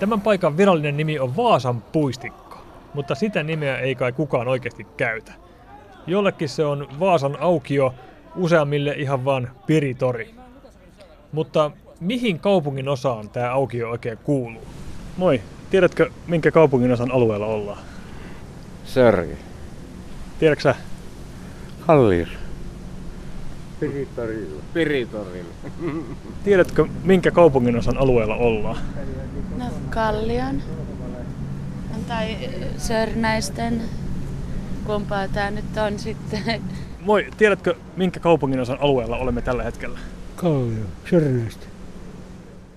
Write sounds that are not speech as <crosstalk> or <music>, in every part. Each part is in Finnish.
Tämän paikan virallinen nimi on Vaasan puistikko, mutta sitä nimeä ei kai kukaan oikeasti käytä. Jollekin se on Vaasan aukio, useammille ihan vaan Piritori. Mutta mihin kaupungin osaan tämä aukio oikein kuuluu? Moi, tiedätkö minkä kaupungin osan alueella ollaan? Sörki. Tiedätkö sä? Hallir. Piritorilla. Piritorilla. Tiedätkö minkä kaupungin osan alueella ollaan? No Kallion. Tai Sörnäisten. Kumpaa tää nyt on sitten? Moi, tiedätkö minkä kaupungin osan alueella olemme tällä hetkellä? Kallio. Sörnäistä.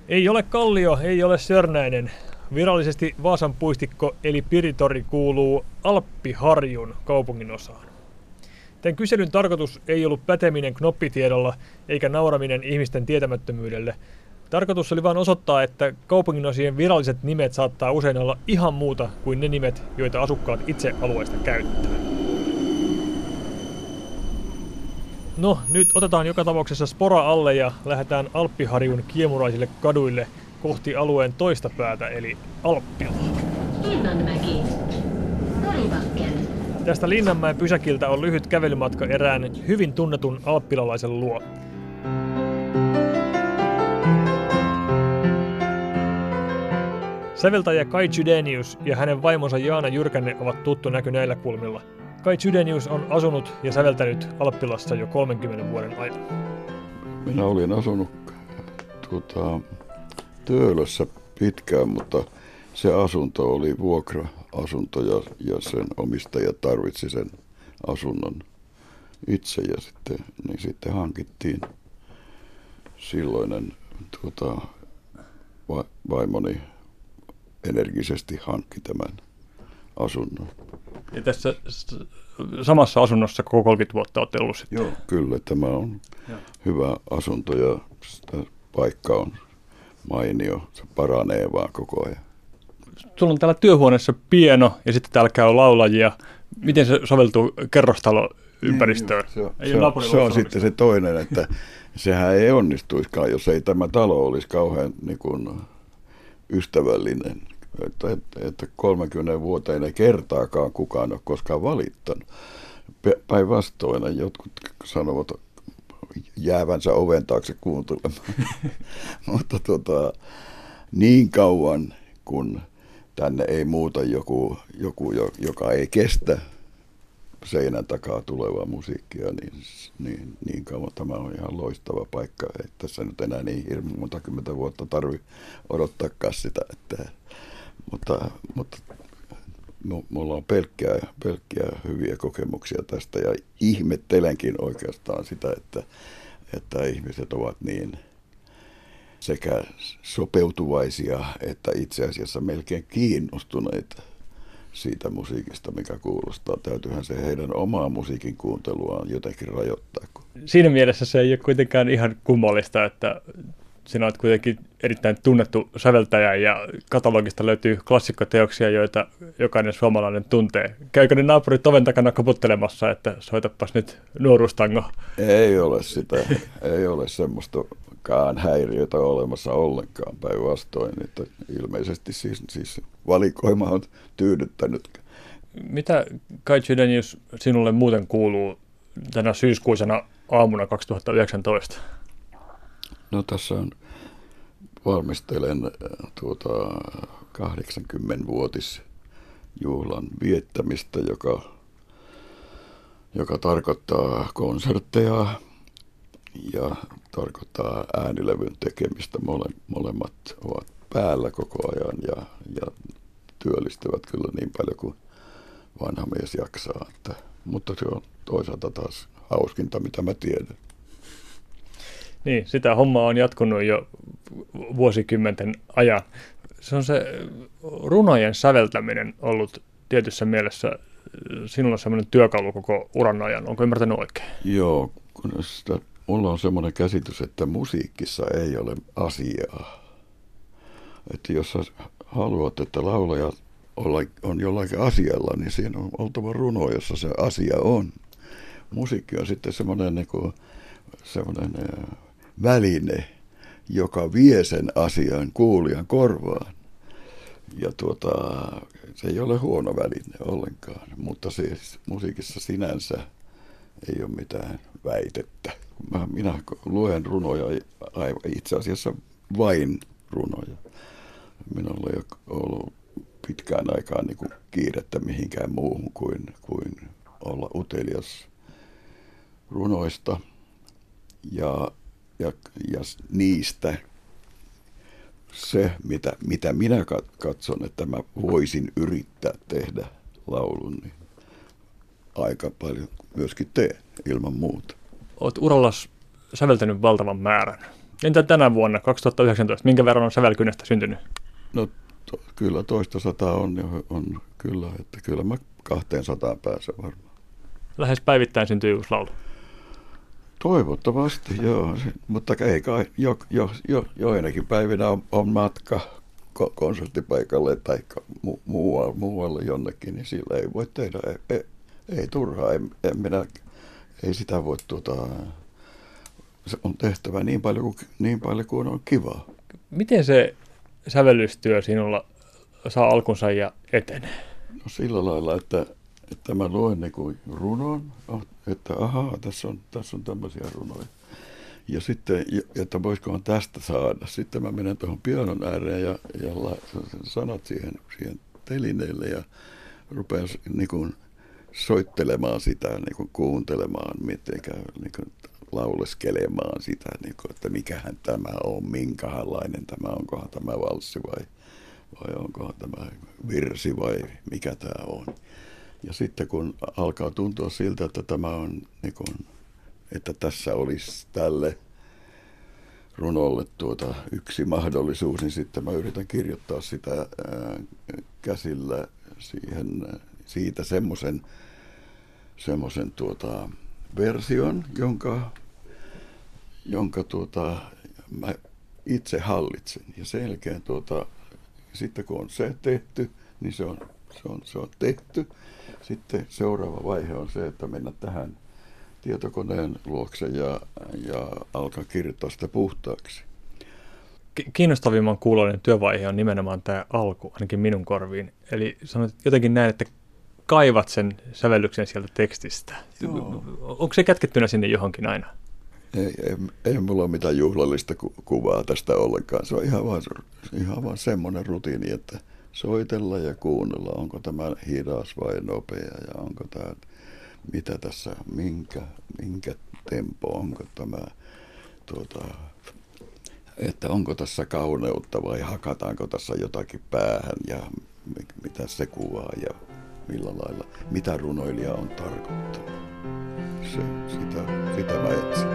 Ei ole Kallio, ei ole Sörnäinen. Virallisesti Vaasan puistikko eli Piritori kuuluu Alppiharjun kaupungin osaan. Tämän kyselyn tarkoitus ei ollut päteminen knoppitiedolla eikä nauraminen ihmisten tietämättömyydelle. Tarkoitus oli vain osoittaa, että kaupunginosien viralliset nimet saattaa usein olla ihan muuta kuin ne nimet, joita asukkaat itse alueesta käyttää. No, nyt otetaan joka tapauksessa spora alle ja lähdetään Alppiharjun kiemuraisille kaduille kohti alueen toista päätä, eli Alppilaa. Linnanmäki. Karibakken. Tästä Linnanmäen pysäkiltä on lyhyt kävelymatka erään hyvin tunnetun alppilalaisen luo. Säveltäjä Kai Chydenius ja hänen vaimonsa Jaana Jyrkänne ovat tuttu näky näillä kulmilla. Kai Chydenius on asunut ja säveltänyt Alppilassa jo 30 vuoden ajan. Minä olin asunut tuota, Töölössä pitkään, mutta se asunto oli vuokra-asunto ja, ja sen omistaja tarvitsi sen asunnon itse ja sitten, niin sitten hankittiin silloinen tuota, va, vaimoni energisesti hankki tämän asunnon. Ja tässä samassa asunnossa koko 30 vuotta olette ollut sitten. Joo, kyllä tämä on Joo. hyvä asunto ja sitä paikka on mainio. Se paranee vaan koko ajan. Sulla on täällä työhuoneessa pieno ja sitten täällä käy laulajia. Miten se soveltuu kerrostaloympäristöön? Niin, Se, on- Ei se, on, se on sitten se toinen, että sehän ei onnistuiskaan, jos ei tämä talo olisi kauhean niin kuin, ystävällinen. Että, että, että 30 vuoteen ei kertaakaan kukaan ole koskaan valittanut. Päinvastoin jotkut sanovat jäävänsä oven taakse kuuntelemaan. <laughs> Mutta tota, niin kauan kun tänne ei muuta joku, joku jo- joka ei kestä seinän takaa tulevaa musiikkia, niin, niin, niin kauan tämä on ihan loistava paikka. Ei tässä nyt enää niin hirveän monta kymmentä vuotta tarvi odottaakaan sitä. Että, mutta, mutta mulla on pelkkää, pelkkää hyviä kokemuksia tästä ja ihmettelenkin oikeastaan sitä, että, että ihmiset ovat niin sekä sopeutuvaisia että itse asiassa melkein kiinnostuneita siitä musiikista, mikä kuulostaa. Täytyyhän se heidän omaa musiikin kuunteluaan jotenkin rajoittaa. Siinä mielessä se ei ole kuitenkaan ihan kummallista, että sinä olet kuitenkin erittäin tunnettu säveltäjä ja katalogista löytyy klassikkoteoksia, joita jokainen suomalainen tuntee. Käykö ne naapurit oven takana koputtelemassa, että soitapas nyt nuoruustango? Ei ole sitä, ei ole semmoistakaan häiriötä olemassa ollenkaan päinvastoin, että ilmeisesti siis, siis valikoima on tyydyttänyt. Mitä Kai Chydenius sinulle muuten kuuluu tänä syyskuisena aamuna 2019? No tässä on, valmistelen tuota 80-vuotisjuhlan viettämistä, joka, joka tarkoittaa konsertteja ja tarkoittaa äänilevyn tekemistä. Mole, molemmat ovat päällä koko ajan ja, ja työllistävät kyllä niin paljon kuin vanha mies jaksaa. Että, mutta se on toisaalta taas hauskinta, mitä mä tiedän. Niin, sitä hommaa on jatkunut jo vuosikymmenten ajan. Se on se runojen säveltäminen ollut tietyssä mielessä sinulla semmoinen työkalu koko uran ajan. Onko ymmärtänyt oikein? Joo, kun sitä, mulla on semmoinen käsitys, että musiikissa ei ole asiaa. Että jos sä haluat, että laulaja on jollakin asialla, niin siinä on oltava runo, jossa se asia on. Musiikki on sitten semmoinen niin kuin semmoinen väline, joka vie sen asian kuulijan korvaan. Ja tuota, se ei ole huono väline ollenkaan, mutta siis musiikissa sinänsä ei ole mitään väitettä. Mä, minä luen runoja itse asiassa vain runoja. Minulla ei ole ollut pitkään aikaan niin kuin kiirettä mihinkään muuhun kuin, kuin olla utelias runoista ja, ja, ja niistä se, mitä, mitä minä katson, että mä voisin yrittää tehdä laulun, niin aika paljon myöskin teen ilman muuta. Olet urallas säveltänyt valtavan määrän. Entä tänä vuonna, 2019, minkä verran on sävelkynästä syntynyt? No to, kyllä toista sataa on, on kyllä, että kyllä mä 200 pääsen varmaan. Lähes päivittäin syntyy uusi laulu. Toivottavasti, joo. Mutta ei kai, jo, jo, jo, joinakin päivinä on, on matka konserttipaikalle tai mu, muualle, muualle jonnekin, niin sillä ei voi tehdä, ei, turhaa, en, en minä, ei sitä voi tuota, se on tehtävä niin paljon kuin, niin paljon kuin on kivaa. Miten se sävellystyö sinulla saa alkunsa ja etenee? No sillä lailla, että, että mä luen niin kuin runon, että ahaa, tässä on, tässä on tämmöisiä runoja. Ja sitten, että voisikohan tästä saada. Sitten mä menen tuohon pianon ääreen ja, ja sanat siihen, siihen telineelle ja rupean niin kuin soittelemaan sitä, niin kuin kuuntelemaan, mitenkä niin kuin lauleskelemaan sitä, niin kuin, että mikähän tämä on, minkälainen tämä on, onkohan tämä valssi vai, vai onkohan tämä virsi vai mikä tämä on. Ja sitten kun alkaa tuntua siltä, että tämä on, niin kuin, että tässä olisi tälle runolle tuota yksi mahdollisuus, niin sitten mä yritän kirjoittaa sitä ää, käsillä siihen, siitä semmoisen semmoisen tuota, version, jonka, jonka tuota, mä itse hallitsen. Ja sen jälkeen tuota, sitten kun on se tehty, niin se on, se on, se on tehty. Sitten seuraava vaihe on se, että mennä tähän tietokoneen luokse ja, ja alkaa kirjoittaa sitä puhtaaksi. Kiinnostavimman kuuloinen työvaihe on nimenomaan tämä alku, ainakin minun korviin. Eli sanoit jotenkin näin, että kaivat sen sävellyksen sieltä tekstistä. Joo. Onko se kätkettynä sinne johonkin aina? Ei, ei, ei mulla ole mitään juhlallista ku- kuvaa tästä ollenkaan. Se on ihan vaan, ihan vaan semmoinen rutiini, että soitella ja kuunnella, onko tämä hidas vai nopea ja onko tämä, mitä tässä, minkä, minkä tempo, onko tämä, tuota, että onko tässä kauneutta vai hakataanko tässä jotakin päähän ja mitä se kuvaa ja millä lailla, mitä runoilija on tarkoittanut. Se, sitä, sitä mä etsin.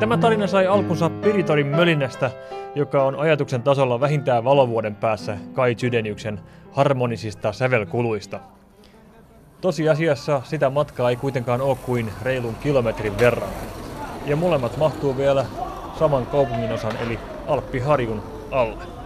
Tämä tarina sai alkunsa Piritorin mölinästä, joka on ajatuksen tasolla vähintään valovuoden päässä Kai Chydeniuksen harmonisista sävelkuluista. Tosiasiassa sitä matkaa ei kuitenkaan ole kuin reilun kilometrin verran. Ja molemmat mahtuu vielä saman kaupunginosan eli Alppiharjun alle.